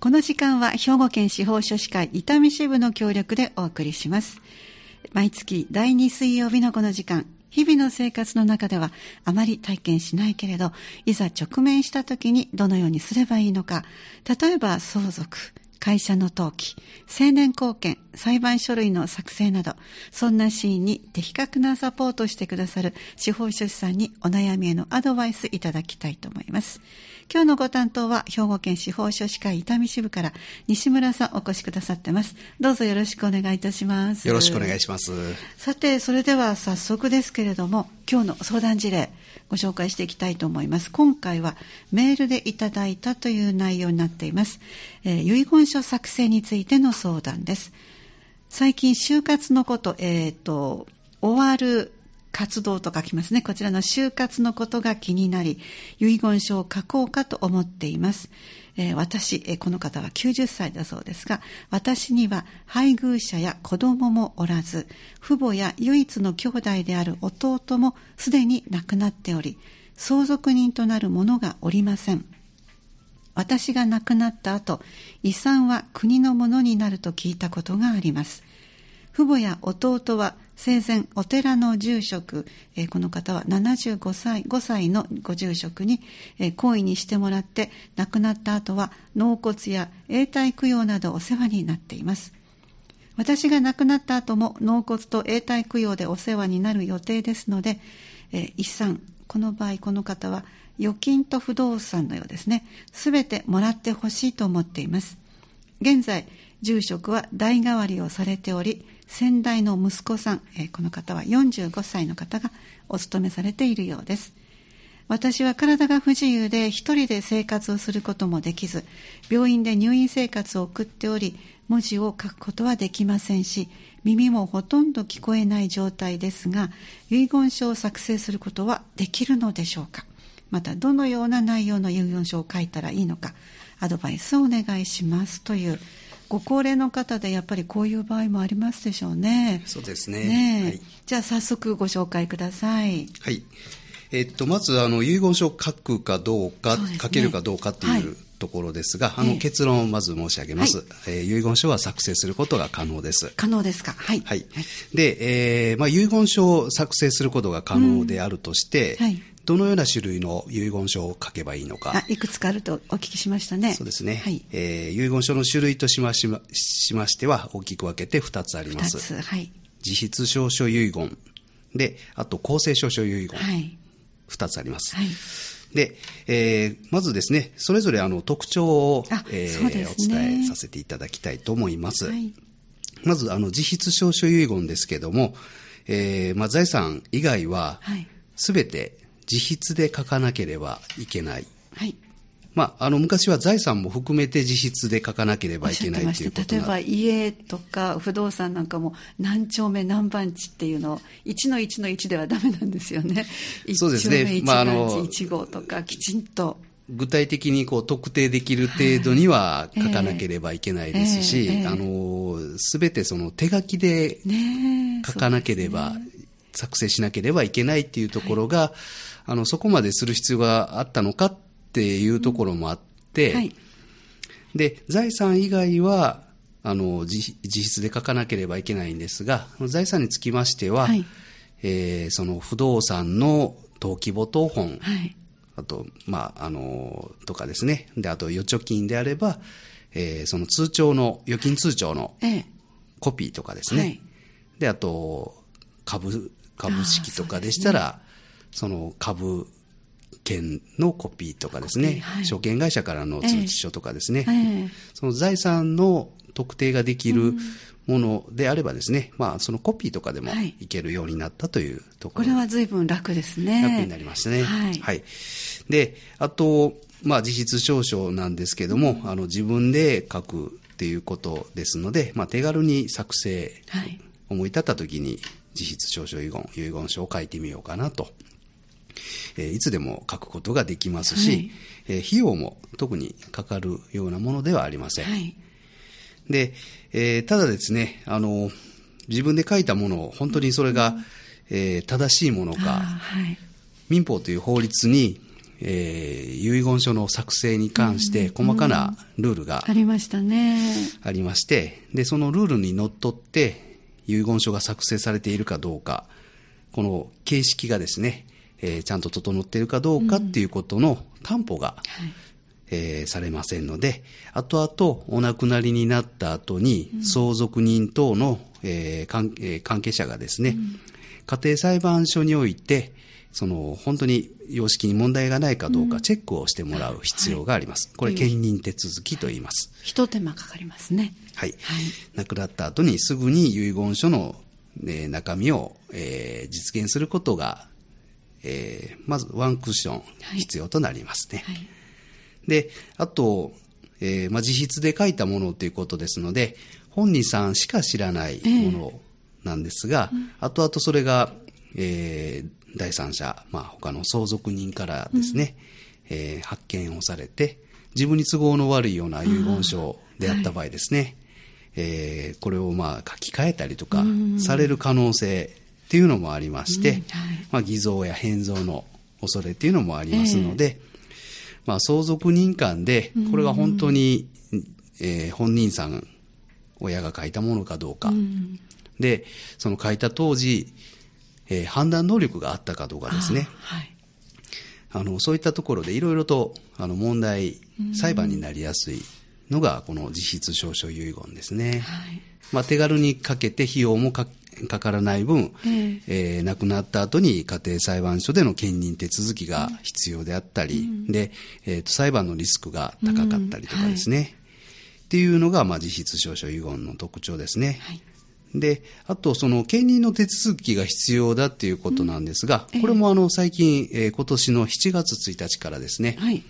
この時間は兵庫県司法書士会伊丹支部の協力でお送りします。毎月第2水曜日のこの時間、日々の生活の中ではあまり体験しないけれど、いざ直面した時にどのようにすればいいのか、例えば相続、会社の登記、青年貢献、裁判書類の作成など、そんなシーンに的確なサポートしてくださる司法書士さんにお悩みへのアドバイスいただきたいと思います。今日のご担当は兵庫県司法書士会伊丹支部から西村さんお越しくださってます。どうぞよろしくお願いいたします。よろしくお願いします。さて、それでは早速ですけれども、今日の相談事例ご紹介していきたいと思います。今回はメールでいただいたという内容になっています。えー、遺言書作成についての相談です。最近就活のこと、えっ、ー、と、終わる活動と書きますね。こちらの就活のことが気になり、遺言書を書こうかと思っています。えー、私、えー、この方は90歳だそうですが、私には配偶者や子供もおらず、父母や唯一の兄弟である弟もすでに亡くなっており、相続人となる者がおりません。私が亡くなった後、遺産は国のものになると聞いたことがあります。父母や弟は生前お寺の住職、えー、この方は75歳5歳のご住職に、えー、行為にしてもらって亡くなった後は納骨や永代供養などお世話になっています。私が亡くなった後も納骨と永代供養でお世話になる予定ですので、えー、遺産この場合この方は預金と不動産のようですね。すべてもらってほしいと思っています。現在住職は代替わりをされており先代の息子さん、えー、この方は45歳の方がお勤めされているようです。私は体が不自由で一人で生活をすることもできず、病院で入院生活を送っており、文字を書くことはできませんし、耳もほとんど聞こえない状態ですが、遺言書を作成することはできるのでしょうかまた、どのような内容の遺言書を書いたらいいのか、アドバイスをお願いしますというご高齢の方でやっぱりこういう場合もありますでしょうね。そうですね。ねはい、じゃあ早速ご紹介ください。はい。えっと、まず、あの、遺言書を書くかどうか、ね、書けるかどうかっていう、はいところですが、あの、結論をまず申し上げます。はい、えー、遺言書は作成することが可能です。可能ですか？はい。はい。で、えー、まあ、遺言書を作成することが可能であるとして、うん、はい、どのような種類の遺言書を書けばいいのか。いくつかあるとお聞きしましたね。そうですね。はい。えー、遺言書の種類としましましましては、大きく分けて2つあります。2つ、はい。自筆証書遺言。で、あと公正証書遺言。はい。2つあります。はい。で、えー、まずですね、それぞれあの特徴を、えーね、お伝えさせていただきたいと思います。はい、まず、あの、自筆証書遺言ですけども、えー、まあ、財産以外は、すべて自筆で書かなければいけない。はい。まあ、あの、昔は財産も含めて自筆で書かなければいけないということ例えば家とか不動産なんかも何丁目何番地っていうのを1の1の1ではダメなんですよね。そうですね。まあ、あの、1号とかきちんと。具体的にこう特定できる程度には書かなければいけないですし、あの、すべてその手書きで書かなければ、作成しなければいけないっていうところが、はい。あの、そこまでする必要があったのかっていうところもあって、うんはい、で、財産以外は、あの自、自筆で書かなければいけないんですが、財産につきましては、はい、えー、その不動産の登記簿等本、はい、あと、まあ、あの、とかですね。で、あと、預貯金であれば、えー、その通帳の、預金通帳のコピーとかですね。はい、で、あと、株、株式とかでしたら、その株券のコピーとかですね、はい、証券会社からの通知書とかですね、えー、その財産の特定ができるものであればですね、まあそのコピーとかでもい。けるようになったというところ、はい、これは随分楽ですね。楽になりましたね。はい。はい、で、あと、まあ自筆証書なんですけども、あの自分で書くっていうことですので、まあ手軽に作成、はい、思い立った時に自筆証書遺言、遺言書を書いてみようかなと。えー、いつでも書くことができますし、はい、えー、費用も特にかかるようなものではありません。はい、で、えー、ただですね、あの、自分で書いたものを本当にそれが、うん、えー、正しいものか、はい、民法という法律に、えー、遺言書の作成に関して細かなルールがありましたね。ありまして、で、そのルールにのっとって遺言書が作成されているかどうか、この形式がですね、えーちゃんと整っているかどうかっていうことの担保が、はい。えーされませんので、後々お亡くなりになった後に、相続人等の、えー関係者がですね、家庭裁判所において、その本当に様式に問題がないかどうかチェックをしてもらう必要があります。これ、兼任手続きと言います。一手間かかりますね。はい。はい。亡くなった後にすぐに遺言書の、えー中身を、えー実現することが、えーまずワンクッションはい必要となりますね。はい。で、あと、えーまあ、自筆で書いたものということですので、本人さんしか知らないものなんですが、後々それが、えー第三者、まあ、他の相続人からですね、えー発見をされて、自分に都合の悪いような遺言書であった場合ですね、えーこれをまあ書き換えたりとかされる可能性っていうのもありまして、うんはい。まあ、偽造や変造の恐れっていうのもありますので、まあ、相続人間で、これが本当に、えー本人さん、親が書いたものかどうか、うん。で、その書いた当時、えー判断能力があったかどうかですね。あはい。あの、そういったところでいろいろと、あの、問題、裁判になりやすいのが、この実質証書遺言ですね。はい。まあ、手軽にかけて費用もかかからない分、ええー亡くなった後に家庭裁判所での兼任手続きが必要であったり、で、えーと裁判のリスクが高かったりとかですね。っていうのが、まあ、実質証書遺言の特徴ですね。はい。で、あと、その、兼任の手続きが必要だっていうことなんですが、これもあの、最近、えー今年の7月1日からですね、はい。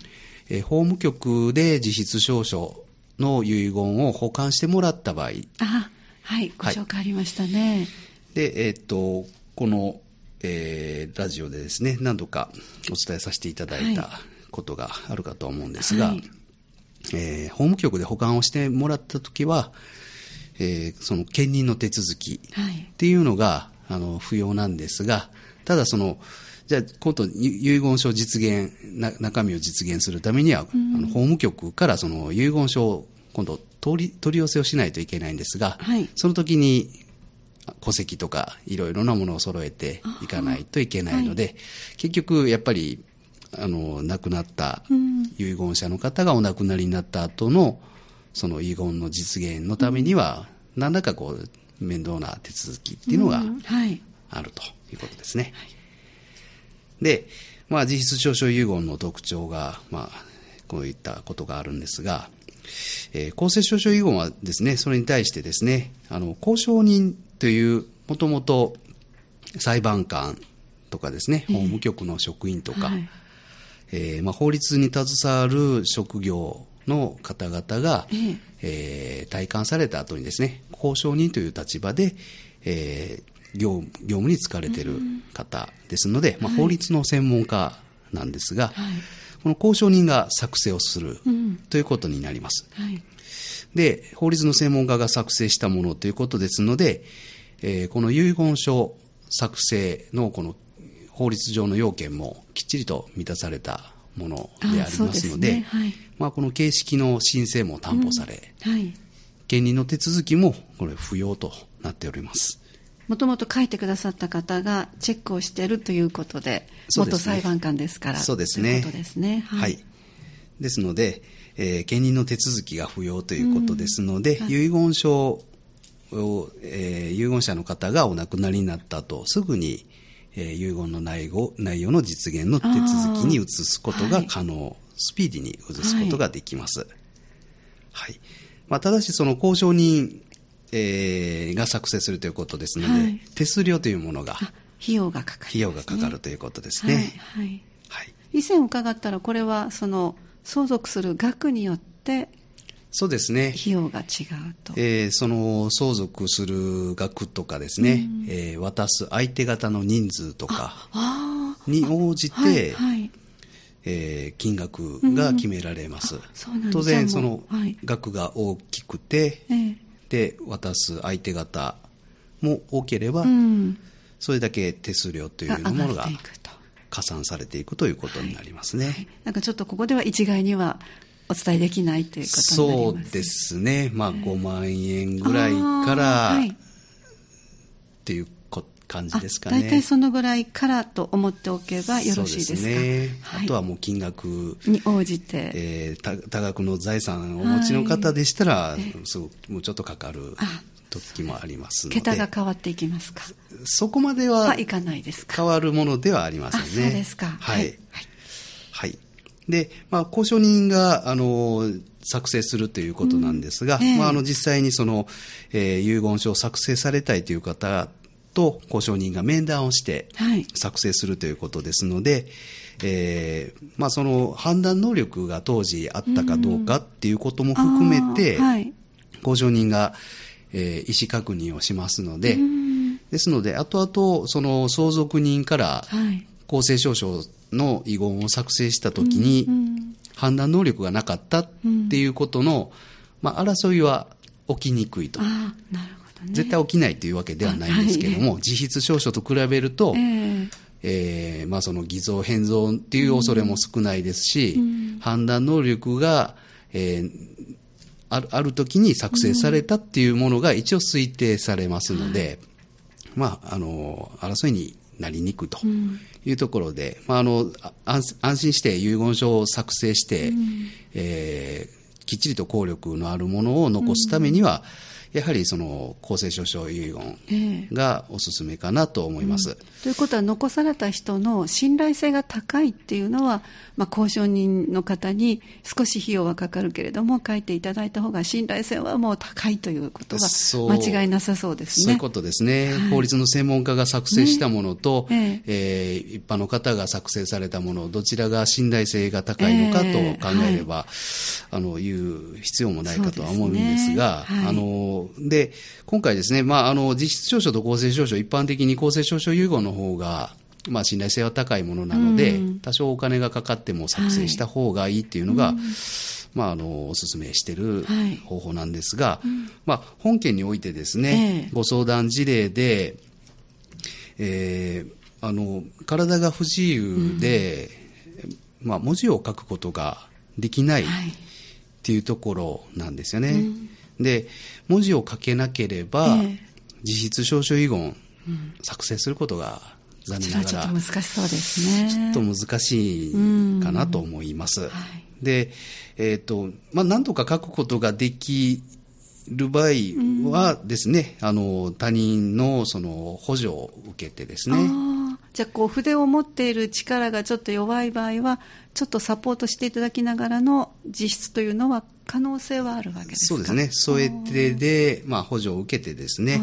えー法務局で実質証書の遺言を保管してもらった場合、あ、はい。ご紹介ありましたね。で、えーっと、この、えーラジオでですね、何度かお伝えさせていただいたはことがあるかと思うんですが、はいえー法務局で保管をしてもらったときは、えーその兼任の手続きはい。っていうのが、あの、不要なんですが、ただその、じゃあ、今度、遺言書実現、な中身を実現するためには、あの法務局からその遺言書を今度取り、取り寄せをしないといけないんですが、はい。その時に戸籍とかいろいろなものを揃えていかないといけないので、結局やっぱり、あの、亡くなった遺言者の方がお亡くなりになった後の、その遺言の実現のためには、何らかこう、面倒な手続きっていうのが。あるということですね。で、まあ、実質証書遺言の特徴が、まあ、こういったことがあるんですが、えー公正証書遺言はですね、それに対してですね、あの、交渉人という、もともと裁判官とかですね、法務局の職員とか、はいえーまあ、法律に携わる職業の方々が、えええー退官された後にですね、交渉人という立場で、えー業務業務に就かれている方ですので、まあ、法律の専門家なんですが、はい。この交渉人が作成をするうん。ということになります。はい。で、法律の専門家が作成したものということですので、えーこの遺言書作成のこの法律上の要件もきっちりと満たされたものでありますそうですので、ねはいまあ、この形式の申請も担保され、はい。権利の手続きもこれ不要となっております。もともと書いてくださった方がチェックをしているということで、ですね裁判官ですから。そうですねということですね。はい。ですので、えー権利の手続きが不要ということですので、遺言書を、えー遺言者の方がお亡くなりになった後、すぐに、えー遺言の内容内容の実現の手続きに移すことが可能、スピーディーに移すことができます。はい。まあ、ただし、その交渉人、えーが作成するということですので、はい手数料というものが、あ費用がかかる、費用がかかるということですね。はい。はい。はい以前伺ったら、これは、その、相続する額によって、そうですね。費用が違うと。えーその相続する額とかですね、えー渡す相手方の人数とか。に応じて、はい、はい。えー金額が決められます。そうなん当然、そのはい額が大きくて、ええで、渡す相手方も多ければ、うん。それだけ手数料というものが。加算されていくということになりますね。はい、なんかちょっとここでは一概にはお伝えできないということになりますそうですね。まあ5万円ぐらいから、っていう感じですかね。大体そのぐらいからと思っておけばよろしいですか。ね。はい、あとはもう金額に応じて、えー、多額の財産をお持ちの方でしたら、はい、そうもうちょっとかかる時もありますので。桁が変わっていきますか。そこまでは、いかないですか。変わるものではありませんね。そうですか。はい。はい。はい、で、まあ、交渉人が、あの、作成するということなんですが、うんえー、まあ、あの、実際にその、えー、遺言書を作成されたいという方と交渉人が面談をして作成するということですので、はい、えー、まあ、その判断能力が当時あったかどうかっていうことも含めて、はい、交渉人が、えー、意思確認をしますので、ですので、後々、その相続人から公正証書の遺言を作成したときに、判断能力がなかったっていうことの、まあ、争いは起きにくいと。なる絶対起きないというわけではないんですけれども、はい、自筆証書と比べると、えーえーまあ、その偽造、変造っていう恐れも少ないですし、うん、判断能力が、えー、あるある時に作成されたっていうものが一応推定されますので、うん、まあ、あの、争いになりにくいというところで、うん、まあ、あの安、安心して遺言書を作成して、うん、えー、きっちりと効力のあるものを残すためには、うんやはりその公正証書遺言がおすすめかなと思います。えーうん、ということは残された人の信頼性が高いっていうのは、まあ、交渉人の方に少し費用はかかるけれども書いていただいた方が信頼性はもう高いということは間違いなさそうですね。そういうことですね、はい、法律の専門家が作成したものと、ねえー、えー、一般の方が作成されたものどちらが信頼性が高いのかと考えれば、えーはい、あの言う必要もないかとは思うんですが、すね。はい、あので、今回ですね、まあ、あの、実質証書と公正証書、一般的に公正証書遺言の方が、まあ、信頼性は高いものなので、うん、多少お金がかかっても作成した方がいいっていうのが、はいまあ、あの、お勧めしてい。る方法なんですが、はいまあ、本件においてですね、えー、ご相談事例で、えー、あの、体が不自由で、うん、まあ、文字を書くことができないっていうところなんですよね。うんで、文字を書けなければ、えー、自筆証書遺言、作成することが残念ながら、ちょっと難しそうですね。ちょっと難しいかなと思います。はい、で、えっ、ー、と、まあ、何とか書くことができる場合はですね、あの、他人のその補助を受けてですね。じゃあ、こう、筆を持っている力がちょっと弱い場合は、ちょっとサポートしていただきながらの実質というのは可能性はあるわけですか？そうですね。添えてで、まあ、補助を受けてですね、はい、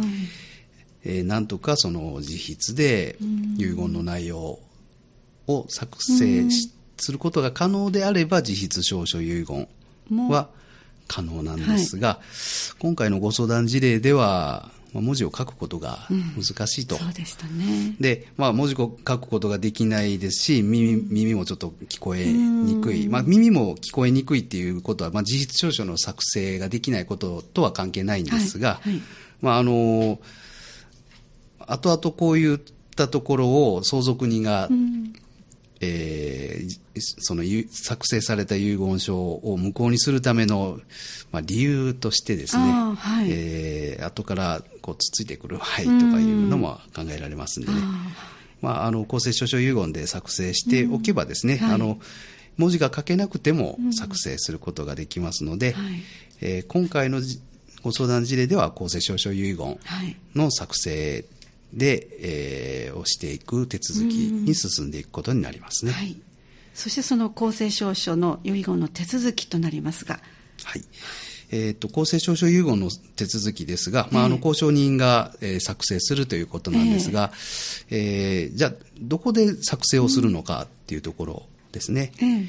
えー、なんとかその自筆で遺言の内容を作成することが可能であれば、自筆証書遺言は可能なんですが、はい、今回のご相談事例では、文字を書くことが難しいと。うん、そうでしたね。で、まあ、文字を書くことができないですし、耳耳もちょっと聞こえにくい。まあ、耳も聞こえにくいっていうことは、まあ、事実証書の作成ができないこととは関係ないんですが、はいはい、まあ、あの、後々こういったところを相続人が、うんえー、その作成された遺言書を無効にするための、まあ、理由としてですね、はい、えー、後からこうつついてくる場合とかいうのも考えられますんでね、まあ、あの公正証書遺言で作成しておけばですね、はい、あの文字が書けなくても作成することができますので、はい、えー、今回のご相談事例では公正証書遺言の作成で、えー、をしていく手続きに進んでいくことになりますね。はい、そしてその公正証書の遺言の手続きとなりますが。はい。えーと、公正証書遺言の手続きですが、まあ、あの交渉人が、えー、作成するということなんですが、えー、えー、じゃあ、どこで作成をするのかっていうところですね。えー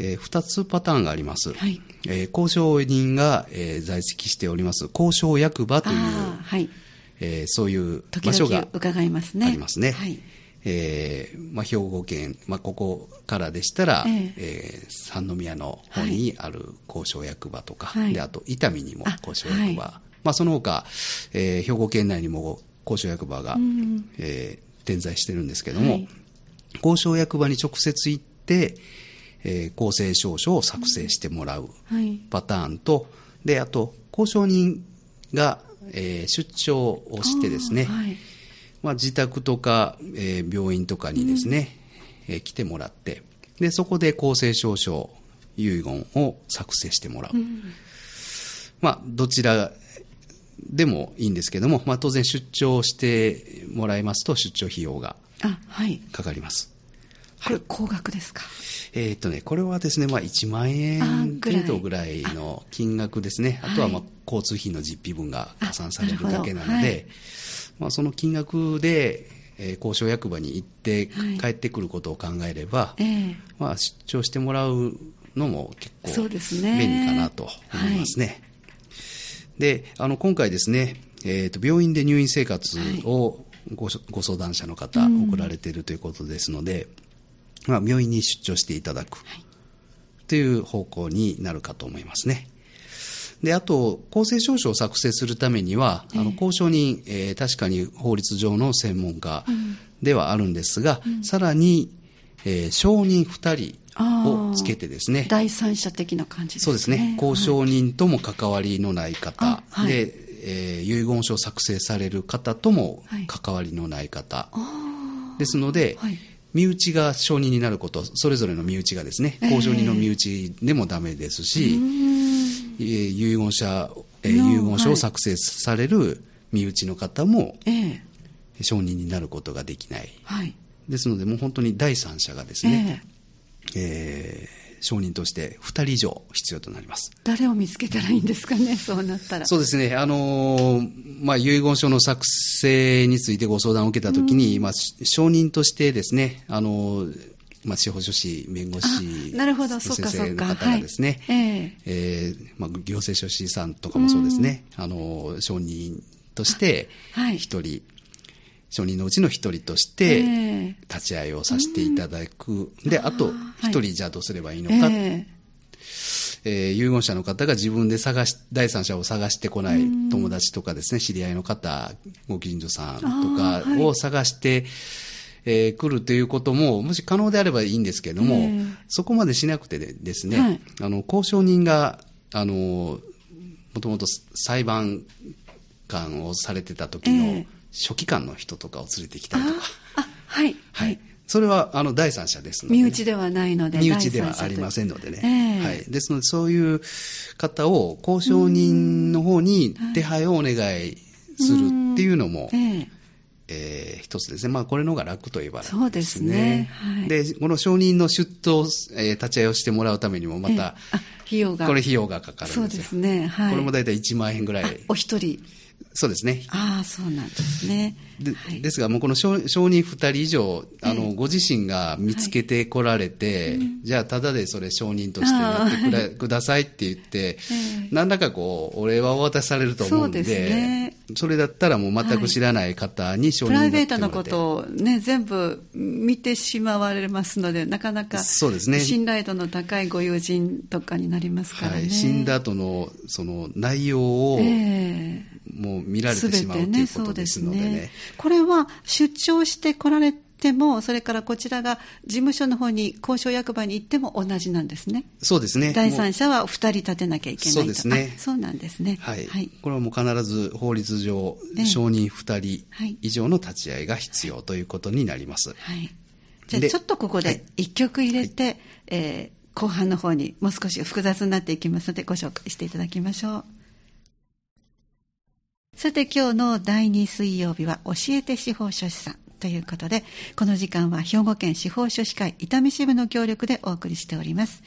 えー、2つパターンがあります。はい、えー、交渉人が、えー、在籍しております交渉役場という、はい、えー、そういう場所が伺いますね。ありますね。はい。えーまあ、兵庫県、まあ、ここからでしたら、えー、えー、三宮の方にある交渉役場とか、はい、であと伊丹にも交渉役場、あまあ、その他、えー、兵庫県内にも交渉役場が、うん、えー、点在してるんですけども、はい、交渉役場に直接行って、えー公正証書を作成してもらうはい。パターンと、で、あと、交渉人が、えー出張をしてですね、はい。まあ、自宅とか、えー病院とかにですね、えー来てもらって、で、そこで公正証書、遺言を作成してもらう。まあ、どちらでもいいんですけども、まあ、当然出張してもらいますと、出張費用が。かかります。これ、高額ですか？えーっとね、これはですね、まあ、1万あ円程度ぐらいの金額ですね。あとは、まあはい、交通費の実費分が加算されるだけなので、はい。まあ、その金額で、えー交渉役場に行ってはい。帰ってくることを考えれば、ええ。まあ、出張してもらうのも結構便利かなと思いますね。で、あの、今回ですね、えっ、と、病院で入院生活をご,、ご相談者の方、送られているということですので、まあ、病院に出張していただく。とい。う方向になるかと思いますね。で、あと、公正証書を作成するためには、あの、交渉人、えー確かに法律上の専門家ではあるんですが、さらに、えー証人2人をつけてですね、第三者的な感じですね。そうですね。交渉人とも関わりのない方、あはい。で、えー遺言書を作成される方ともはい。関わりのない方。ですので、はい身内が証人になること、それぞれの身内がですね、ええ。交渉人の身内でもダメですし、えー遺言者、えーの遺言書を作成される身内の方もええ。証人になることができない。はい。ですので、もう本当に第三者がですえね、え。えー証人として2人以上必要となります。誰を見つけたらいいんですかね、そうなったら。そうですね。あのーまあ、遺言書の作成についてご相談を受けたときに、まあ、し証人としてですね、あのーまあ、司法書士、弁護士あなるほど。の先そうかそうか生の方がですね、はい。ええ。ーまあ、行政書士さんとかもそうですね、あのー証人としてはい。一人、証人のうちの一人としえてえ立ち会いをさせていただく。で、あとはい。一人じゃあどうすればいいのえか。ええ。ー遺言者の方が自分で探し、第三者を探してこない。友達とかですね、知り合いの方、ご近所さんとかはい。を探して、えー来るということも、もし可能であればいいんですけれども、ええ。そこまでしなくてでですね、はい。あの、交渉人が、あの、もともと裁判官をされてた時のええ書記官の人とかを連れてきたりとか、あ、はい。はい。それは、あの、第三者ですのでね、身内ではないので。身内ではありませんのでね。ええはい。ですので、そういう方を交渉人の方に手配をお願いするっていうのも、えええー一つですね。まあ、これの方が楽といえば楽そうですねはいで、この承認の出頭、えー立ち会いをしてもらうためにも、まええた、あ、費用が。これ費用がかかるそうんですよ。ですね。はい。これも大体1万円ぐらあい。お一人。そうですね。ああ、そうなんですね。ではい。ですが、もうこの証証人2人以上、あの、ご自身が見つけてこられて、じゃあ、ただでそれ証人としてなってくれくださいって言って、え何らかこう、お礼はお渡しされると思うんで、そうですね。それだったらもう全く知らない方に証プライベートのことをね、全部見てしまわれますので、なかなかそうですね。信頼度の高いご友人とかになりますからね。はい、死んだ後のその内容をええもう見られてしまうということですのでね。これは出張して来られても、それからこちらが事務所の方に交渉役場に行っても同じなんですね。そうですね。第三者は2人立てなきゃいけないと。そうですねあそうなんですね。はい、はい。これはもう必ず法律上、ええ証人2はい人以上の立ち会いが必要ということになります。はい。じゃあでちょっとここはいで一曲入れて、えー後半の方にもう少し複雑になっていきますのでご紹介していただきましょう。さて今日の第2水曜日は教えて司法書士さんということで、この時間は兵庫県司法書士会伊丹支部の協力でお送りしております。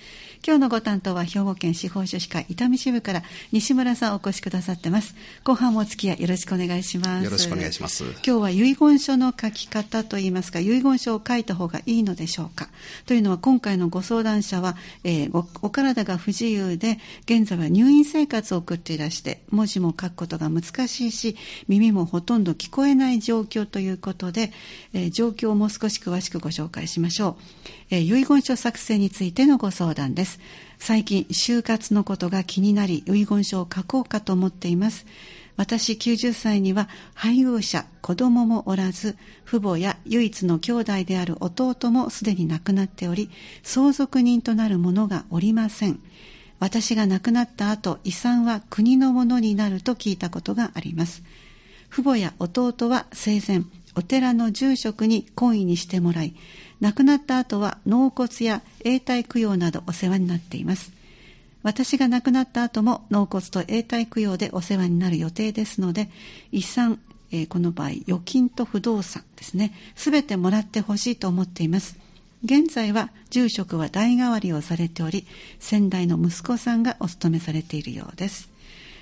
今日のご担当は兵庫県司法書士会伊丹支部から西村さんお越しくださってます。後半もお付き合いよろしくお願いします。よろしくお願いします。今日は遺言書の書き方といいますか、遺言書を書いた方がいいのでしょうか。というのは今回のご相談者は、えーおお体が不自由で、現在は入院生活を送っていらして、文字も書くことが難しいし、耳もほとんど聞こえない状況ということで、えー状況をもう少し詳しくご紹介しましょう。えー遺言書作成についてのご相談です。最近、就活のことが気になり、遺言書を書こうかと思っています。私90歳には配偶者、子供もおらず、父母や唯一の兄弟である弟もすでに亡くなっており、相続人となる者がおりません。私が亡くなった後、遺産は国のものになると聞いたことがあります。父母や弟は生前、お寺の住職に懇意にしてもらい、亡くなった後は納骨や永代供養などお世話になっています。私が亡くなった後も納骨と永代供養でお世話になる予定ですので、遺産、えー、この場合、預金と不動産ですね、すべてもらってほしいと思っています。現在は住職は代替わりをされており、先代の息子さんがお勤めされているようです。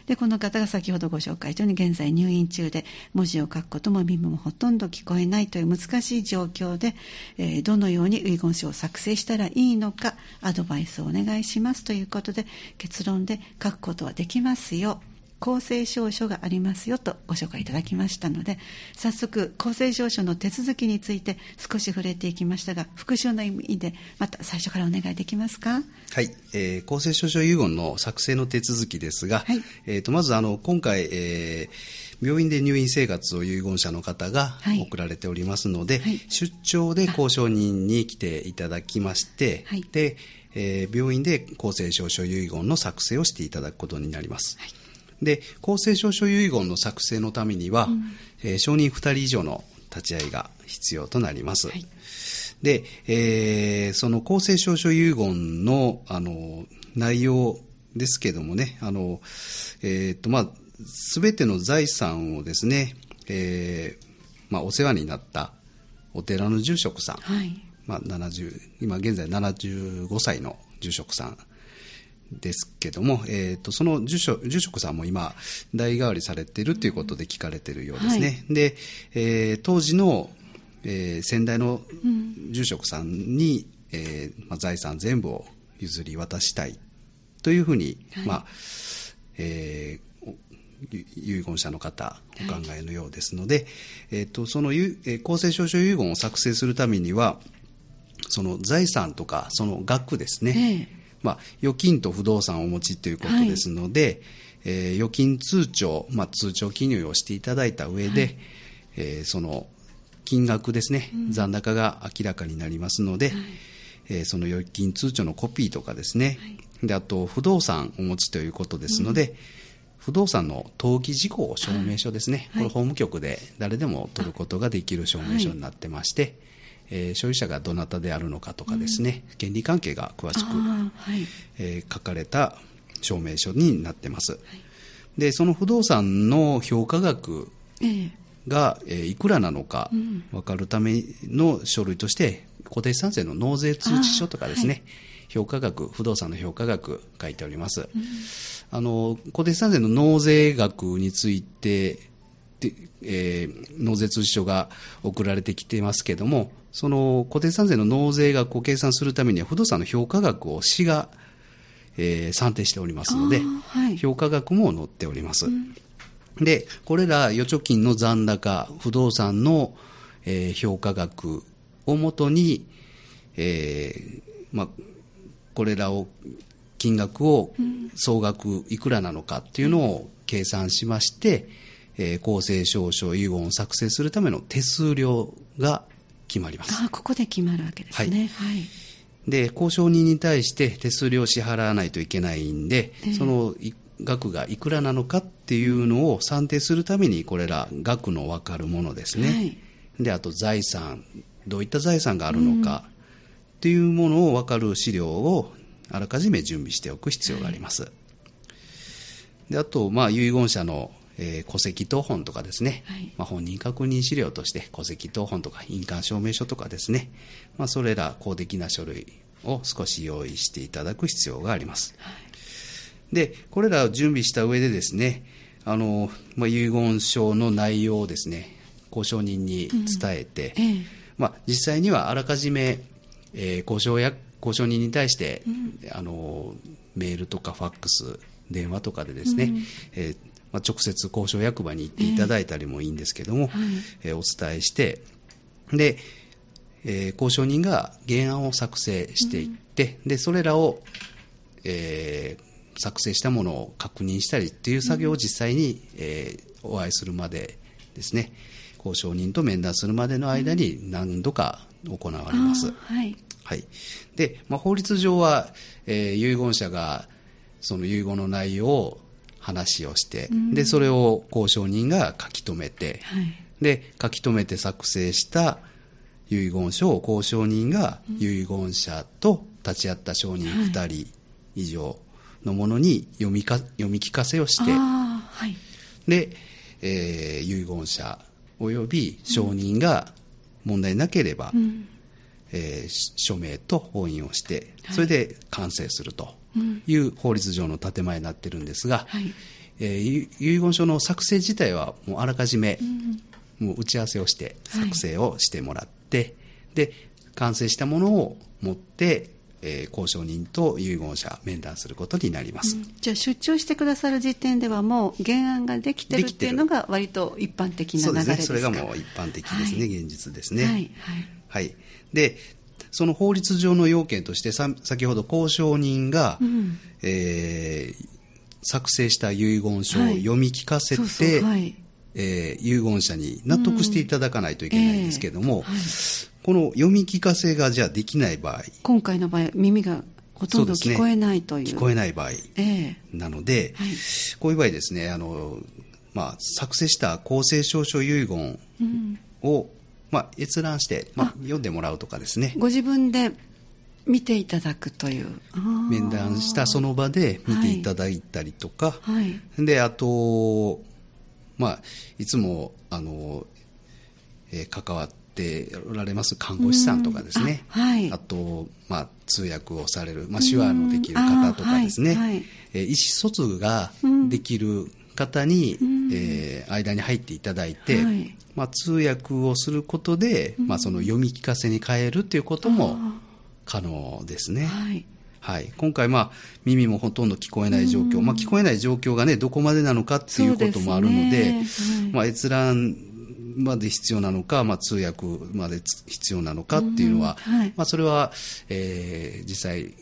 で、この方が先ほどご紹介したように現在入院中で文字を書くことも耳もほとんど聞こえないという難しい状況で、えー、どのように遺言書を作成したらいいのかアドバイスをお願いしますということで結論で書くことはできますよ。公正証書がありますよとご紹介いただきましたので早速公正証書の手続きについて少し触れていきましたが復習の意味でまた最初からお願いできますか？はい、えー、公正証書遺言の作成の手続きですが、はい、えーと、まずあの今回、えー、病院で入院生活を遺言者の方が送られておりますので、はい、出張で交渉人に来ていただきまして、でえー、病院で公正証書遺言の作成をしていただくことになります。で、公正証書遺言の作成のためには、うん、えー、承認2人以上の立ち会いが必要となります。はい、で、えー、その公正証書遺言の、あの、内容ですけどもね、あの、えっ、ー、と、まあ、すべての財産をですね、えー、まあ、お世話になったお寺の住職さん、はい、まあ、70、今現在75歳の住職さんですけども、えーと、その住職住職さんも今、代替わりされているということで聞かれているようですね。はい、で、えー、当時の、えー、先代の住職さんに、うん、えー、まあ、財産全部を譲り渡したいというふうに、はい、まあえー、遺言者の方、お考えのようですので、はい、えっ、と、その、えー、公正証書遺言を作成するためには、その財産とか、その額ですね、えーまあ、預金と不動産をお持ちということですので、はい、えー、預金通帳、まあ、通帳記入をしていただいた上で、はい、えー、その金額ですね、うん、残高が明らかになりますので、はい、えー、その預金通帳のコピーとかですね、であと不動産お持ちということですので、うん。不動産の登記事項証明書ですね、はい、これ法務局で誰でも取ることができる証明書になってまして、えー、所有者がどなたであるのかとかですね、うん、権利関係が詳しく、はい、えー、書かれた証明書になってます。はい、で、その不動産の評価額が、えー、いくらなのか分かるための書類として、固定資産税の納税通知書とかですね、評価額、不動産の評価額書いております。うん、あの、固定資産税の納税額について、でえー、納税通知書が送られてきていますけれども、その固定資産税の納税額を計算するためには、不動産の評価額を市が、えー、算定しておりますので、はい、評価額も載っております。うん、で、これら預貯金の残高、不動産の、えー、評価額をもとに、えーまあ、これらを金額を総額いくらなのかっていうのを計算しまして、えー、公正証書遺言を作成するための手数料が決まります。あここで決まるわけですね。はい。はい、で、交渉人に対して手数料を支払わないといけないんで、えー、その額がいくらなのかっていうのを算定するために、これら額の分かるものですね。はい、で、あと財産、どういった財産があるのかっていうものを分かる資料をあらかじめ準備しておく必要があります。はい、であと、まあ、遺言者のえー、戸籍謄本とかですね、はい、まあ、本人確認資料として戸籍謄本とか印鑑証明書とかですね、まあ、それら公的な書類を少し用意していただく必要があります。はい、で、これらを準備した上でですね、あの、まあ、遺言書の内容をですね、交渉人に伝えて、うん。ええ、まあ、実際にはあらかじめ、えー、交渉や交渉人に対して、うん、あのメールとかファックス電話とかでですね、うん、えーまあ、直接交渉役場に行っていただいたりもいいんですけども、えー、お伝えして、で、えー、交渉人が原案を作成していって、うん、で、それらを、えー、作成したものを確認したりっていう作業を実際に、えーお会いするまでですね、交渉人と面談するまでの間に何度か行われます。あはい。はい。で、まあ、法律上は、えー遺言者がその遺言の内容を話をして、で、それを交渉人が書き留めて、はい。で、書き留めて作成した遺言書を交渉人が遺言者と立ち会った証人2人以上のものに読みか読み聞かせをして、はい。で、えー遺言者及び証人が問題なければ、うん。えーし署名と押印をして、はいそれで完成するという法律上の建前になってるんですが、はい。えー遺遺言書の作成自体はもうあらかじめ、もう打ち合わせをしてはい。作成をしてもらって、で完成したものを持って、えー交渉人と遺言者面談することになります、じゃあ出張してくださる時点ではもう原案ができてるっていうのが割と一般的なそうですね流れですかそれがもう一般的ですね、はい。現実ですね。はい。はい。はい。で、その法律上の要件として、さ先ほど交渉人が、うん。えー作成した遺言書をはい。読み聞かせて、そうそうはい。えー遺言者に納得していただかないといけないんですけども、ええはい。この読み聞かせがじゃあできない場合、今回の場合耳がほとんど聞こえないという。聞こえない場合ええ。なので、はい。こういう場合ですね、あの、まあ、作成した公正証書遺言うん。を、まあ、閲覧して、まあ、読んでもらうとかですね、ご自分で見ていただくという。面談したその場で見てい。ただいたりとか、はい。で、あと、まあ、いつも、あの、えー関わっておられます看護師さんとかですね。うん。あはい。あと、まあ、通訳をされる、まあ、手話のできる方とかですね。はい。えー意思疎通ができる方に、えー間に入っていただいて、はいまあ、通訳をすることで、まあ、その読み聞かせに変えるということも可能ですね。はい。はい、今回、まあ、耳もほとんど聞こえない状況、まあ、聞こえない状況がね、どこまでなのかっていうこともあるので、ですね。まあ、閲覧まで必要なのか、まあ、通訳までつ必要なのかっていうのは、うん。はい。まあ、それは、えー実際、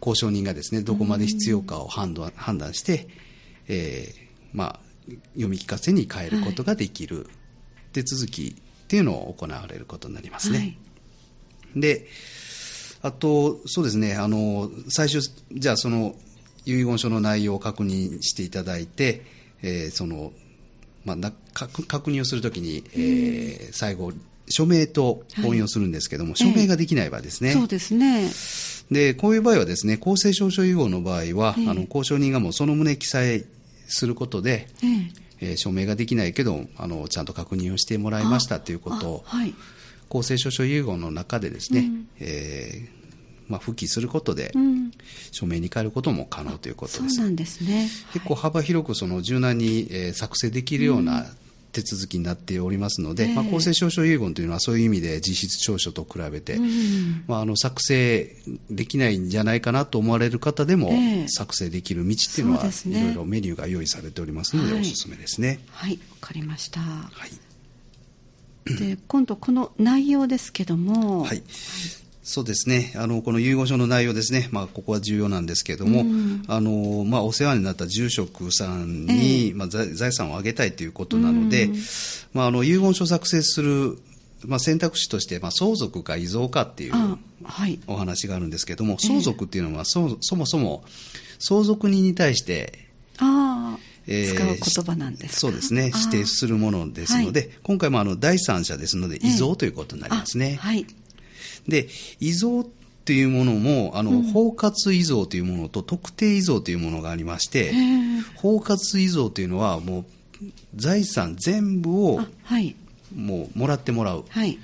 交渉人がですね、どこまで必要かを判断判断して、えーまあ、読み聞かせに変えることができる手続きっていうのを行われることになりますね。はいで、あと、そうですね、あの、最初、じゃあその遺言書の内容を確認していただいて、えーその、まあ、な確確認をするときに、えー最後、署名と押印をするんですけども、署名ができない場合ですね。そうですね。で、こういう場合はですね、公正証書遺言の場合は、ええあの、交渉人がもうその旨記載することで、えええー署名ができないけど、あの、ちゃんと確認をしてもらいましたということを、あはい。公正証書遺言の中でですね、えーまあ、復帰することで、うん。署名に変えることも可能ということです。そうなんですね。結構幅広くその柔軟に、えー作成できるような手続きになっておりますので、ええまあ、公正証書遺言というのはそういう意味で実質証書と比べて、うんまあ、あの作成できないんじゃないかなと思われる方でも、ええ作成できる道っていうのは、いろいろメニューが用意されておりますので、はいおすすめですね。はい、わかりました。はいで、今度この内容ですけども、はい。そうですね。あの、この遺言書の内容ですね。まあ、ここは重要なんですけれども、うんあの、まあ、お世話になった住職さんに、まあ、財財産をあげたいということなので、うんまあ、あの、遺言書作成する、まあ、選択肢として、まあ、相続か遺贈かっていう。お話があるんですけれども、ええ相続っていうのは、そそもそも、相続人に対して、ああ、えー使う言葉なんですか？そうですね。指定するものですので、今回もあの、第三者ですので、遺贈ということになりますね。あはい。で、遺贈っていうものも、あの、包括遺贈というものと特定遺贈というものがありまして、えー包括遺贈というのはもう財産全部をあはい。もうもらってもらう。はい。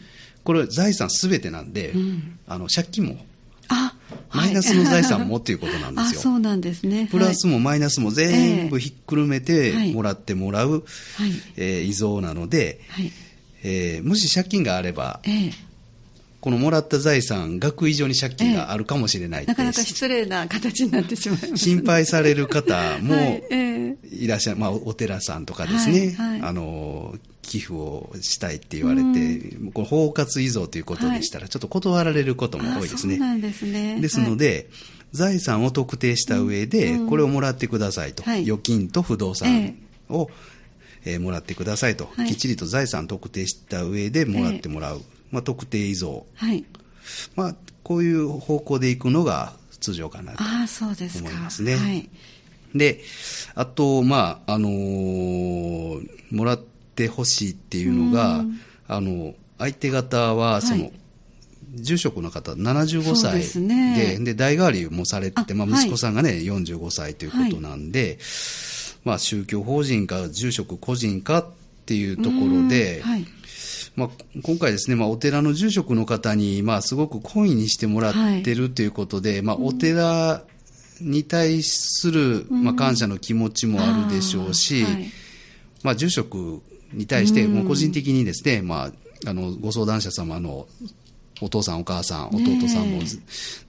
これ財産すべてなんで、うんあの、借金も、あ、マイナスの財産もっていうことなんであ、すよ。そうなんですね。プラスもマイナスも全部ひっくるめえてえもらってもらう、はい。えー遺贈なので、はい。えーもし借金があれば、ええこのもらった財産、額以上に借金があるかもしれないって。なかなか失礼な形になってしまいます。心配される方もはいええ。いらっしゃる、まあ、お寺さんとかですね、はいはい。あの、寄付をしたいって言われて、この包括遺贈ということでしたら、ちょっと断られることも多いですね。あそうなんですね。ですので、財産を特定した上で、これをもらってくださいと。はい。預金と不動産を、えーもらってくださいと、はい。きっちりと財産特定した上でもらってもらう。まあ、特定遺贈。はい。まあ、こういう方向でいくのが通常かなと。思いますねはい。で、あと、まあ、あのーもらってほしいっていうのが、あの、相手方は、その、はい住職の方75そう歳ですねで、で、代替わりもされてて、まあ、あはい息子さんがね、45歳ということなんで、まあ、宗教法人か住職個人かっていうところで、うんはい。まあ、今回ですね、まあ、お寺の住職の方に、まあ、すごく懇意にしてもらってるということで、まあ、お寺に対する、まあ、感謝の気持ちもあるでしょうし、あーはい。まあ、住職に対して、もう個人的にですね、まあ、あの、ご相談者様のお父さん、お母さん、弟さんも、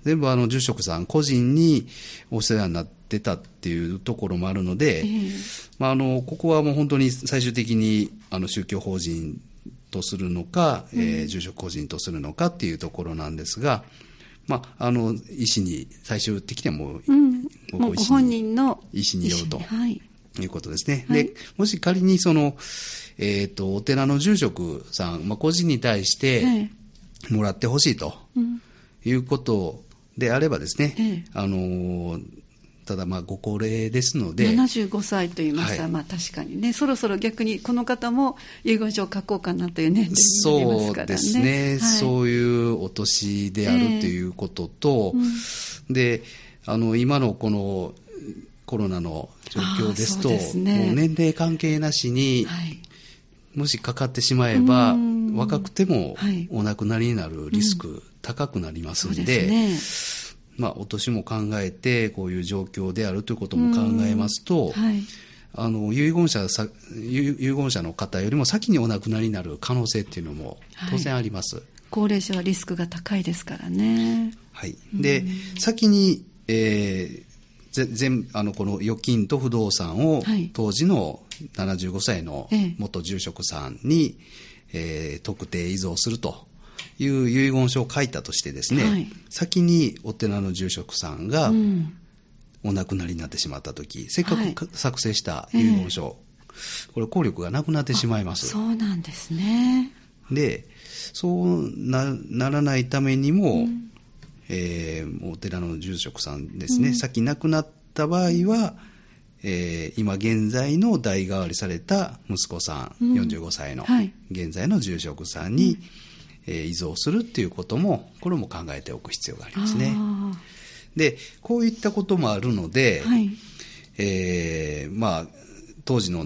全部あの、住職さん個人にお世話になってたっていうところもあるので、ええ。まあ、あの、ここはもう本当に最終的に、あの、宗教法人とするのか、えー住職個人とするのかっていうところなんですが、まあ、あの、医師に、最終的にはもう、うん。もうご本人の医師によるとはい。いうことですね。はいで、もし仮にその、えっ、と、お寺の住職さん、まあ、個人に対して、えもらってほしいと。いうことであればですね、ええあのーただまあご高齢ですので、75歳と言いました。ら、はい。まあ確かにね、そろそろ逆にこの方も遺言書を書こうかなという年齢になりますからね。そうですね、はい、そういうお年であるということと、で、あの、今のこのコロナの状況ですと、ね。もう年齢関係なしに、はい。もしかかってしまえばうん、若くてもはい。お亡くなりになるリスク高くなりますんで、ですね。まあ、お年も考えて、こういう状況であるということも考えますと、はい。あの遺言者さ遺遺言者の方よりも先にお亡くなりになる可能性っていうのも当然あります。高齢者はリスクが高いですからね。はい。で、先に、えー、ぜ全あのこの預金と不動産をはい当時の75歳のええ元住職さんに、えー特定遺贈するという遺言書を書いたとしてですね、はい。先にお寺の住職さんがうん。お亡くなりになってしまった時、せっかはい。く作成した遺言書、これ効力がなくなってしまいます。そうなんですね。で、そうなならないためにも、えーお寺の住職さんですね、先亡くなった場合は、えー今現在の代替わりされた息子さん、45歳の、はい。現在の住職さんに、えー遺贈するっていうことも、これも考えておく必要がありますね。あで、こういったこともあるので、ーはい。えーまあ、当時の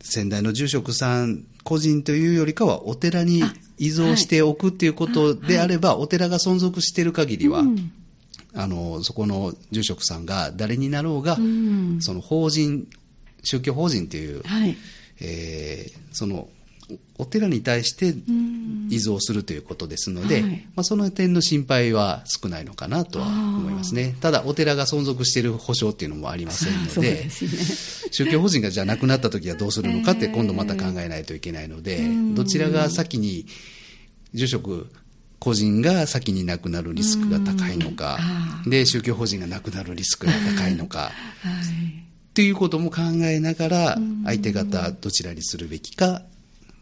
先代の住職さん個人というよりかは、お寺に遺贈しておくっていうことであれば、お寺が存続している限りは、うんあの、そこの住職さんが誰になろうが、うんその法人、宗教法人という、はい。えーその、おお寺に対してうん。遺贈するということですので、はい。まあ、その点の心配は少ないのかなとは思いますね。ただ、お寺が存続している保証っていうのもありませんので、ですね。宗教法人がじゃあなくなった時はどうするのかってえー。今度また考えないといけないので、うん。どちらが先に住職個人が先に亡くなるリスクが高いのかあ、で、宗教法人がなくなるリスクが高いのか、はい。っていうことも考えながら、相手方どちらにするべきか、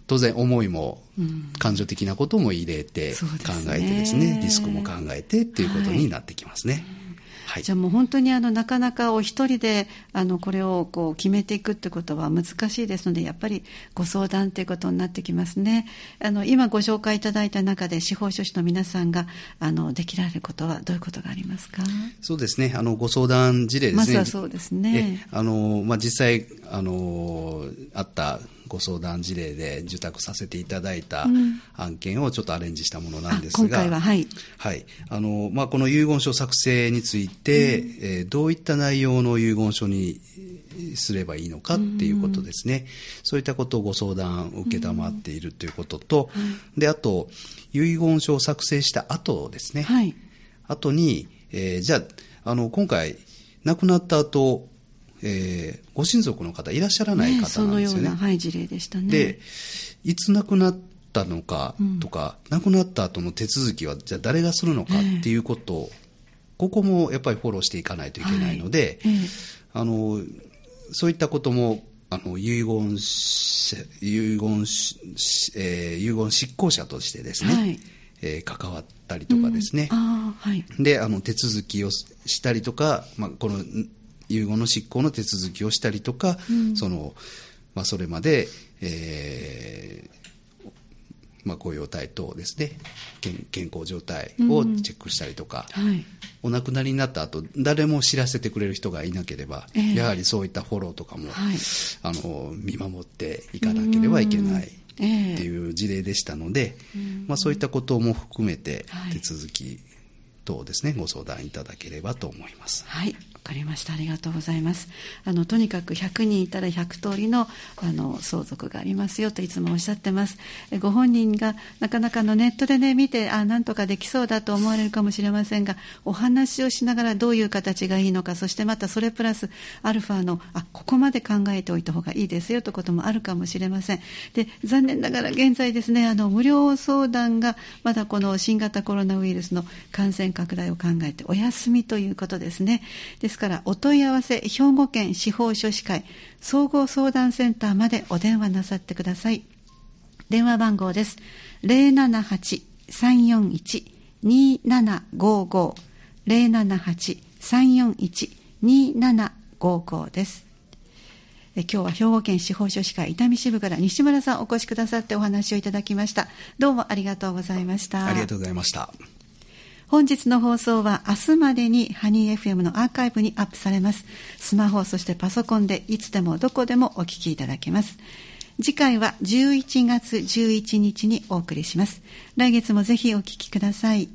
当然思いも感情的なことも入れてそう考ですねえてですね、リスクも考えてっていうことになってきますね。はい。じゃあもう本当にあのなかなかお一人であのこれをこう決めていくってことは難しいですのでやっぱりご相談ということになってきますねあの今ご紹介いただいた中で司法書士の皆さんがあのできられることはどういうことがありますか？そうですね。あの、ご相談事例ですね。まずはそうですねえあの、まあ、実際、あの、あったご相談事例で受託させていただいた案件をちょっとアレンジしたものなんですが、あ今回ははい。はい。あの、まあ、この遺言書作成について、えーどういった内容の遺言書にすればいいのかっていうことですね。そういったことをご相談を受けたまっているということと、で、あと、遺言書を作成した後ですね。はい。後に、えーじゃあ、あの、今回、亡くなった後、えーご親族の方いらっしゃらないね方なんですよね。そのような、はい、事例でしたね。で、いつ亡くなったのかとか、亡くなった後の手続きは、じゃあ誰がするのかっていうことここもやっぱりフォローしていかないといけないので、はいええ、あのそういったこともあの遺言遺言、えー、遺言執行者としてですね、はい、えー、関わったりとかですね、うん。はい、であの手続きをしたりとか、まあ、この遺言の執行の手続きをしたりとか、うん、そのまあ、それまで、えーまあ、雇用体等ですね。健健康状態をチェックしたりとか、うんはい、お亡くなりになった後誰も知らせてくれる人がいなければ、えー、やはりそういったフォローとかも、はい、あの見守っていかなければいけない。っていう事例でしたので、まあ、そういったことも含めて手続き等ですね、ご相談いただければと思います。はいかりました。ありがとうございます。あのとにかく100人いたら100通りのあの相続がありますよといつもおっしゃってます。ご本人がなかなかのネットでね見てあなんとかできそうだと思われるかもしれませんがお話をしながらどういう形がいいのかそしてまたそれプラスアルファのあここまで考えておいた方がいいですよということもあるかもしれません。で残念ながら現在ですねあの無料相談がまだこの新型コロナウイルスの感染拡大を考えてお休みということですね。でですからお問い合わせ兵庫県司法書士会総合相談センターまでお電話なさってください。電話番号です。078-341-2755 078-341-2755です。今日は兵庫県司法書士会伊丹支部から西村さんお越しくださってお話をいただきました。どうもありがとうございました。ありがとうございました。本日の放送は明日までにハニー FM のアーカイブにアップされます。スマホ、そしてパソコンでいつでもどこでもお聞きいただけます。次回は11月11日にお送りします。来月もぜひお聞きください。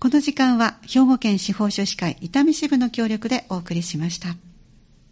この時間は兵庫県司法書士会伊丹支部の協力でお送りしました。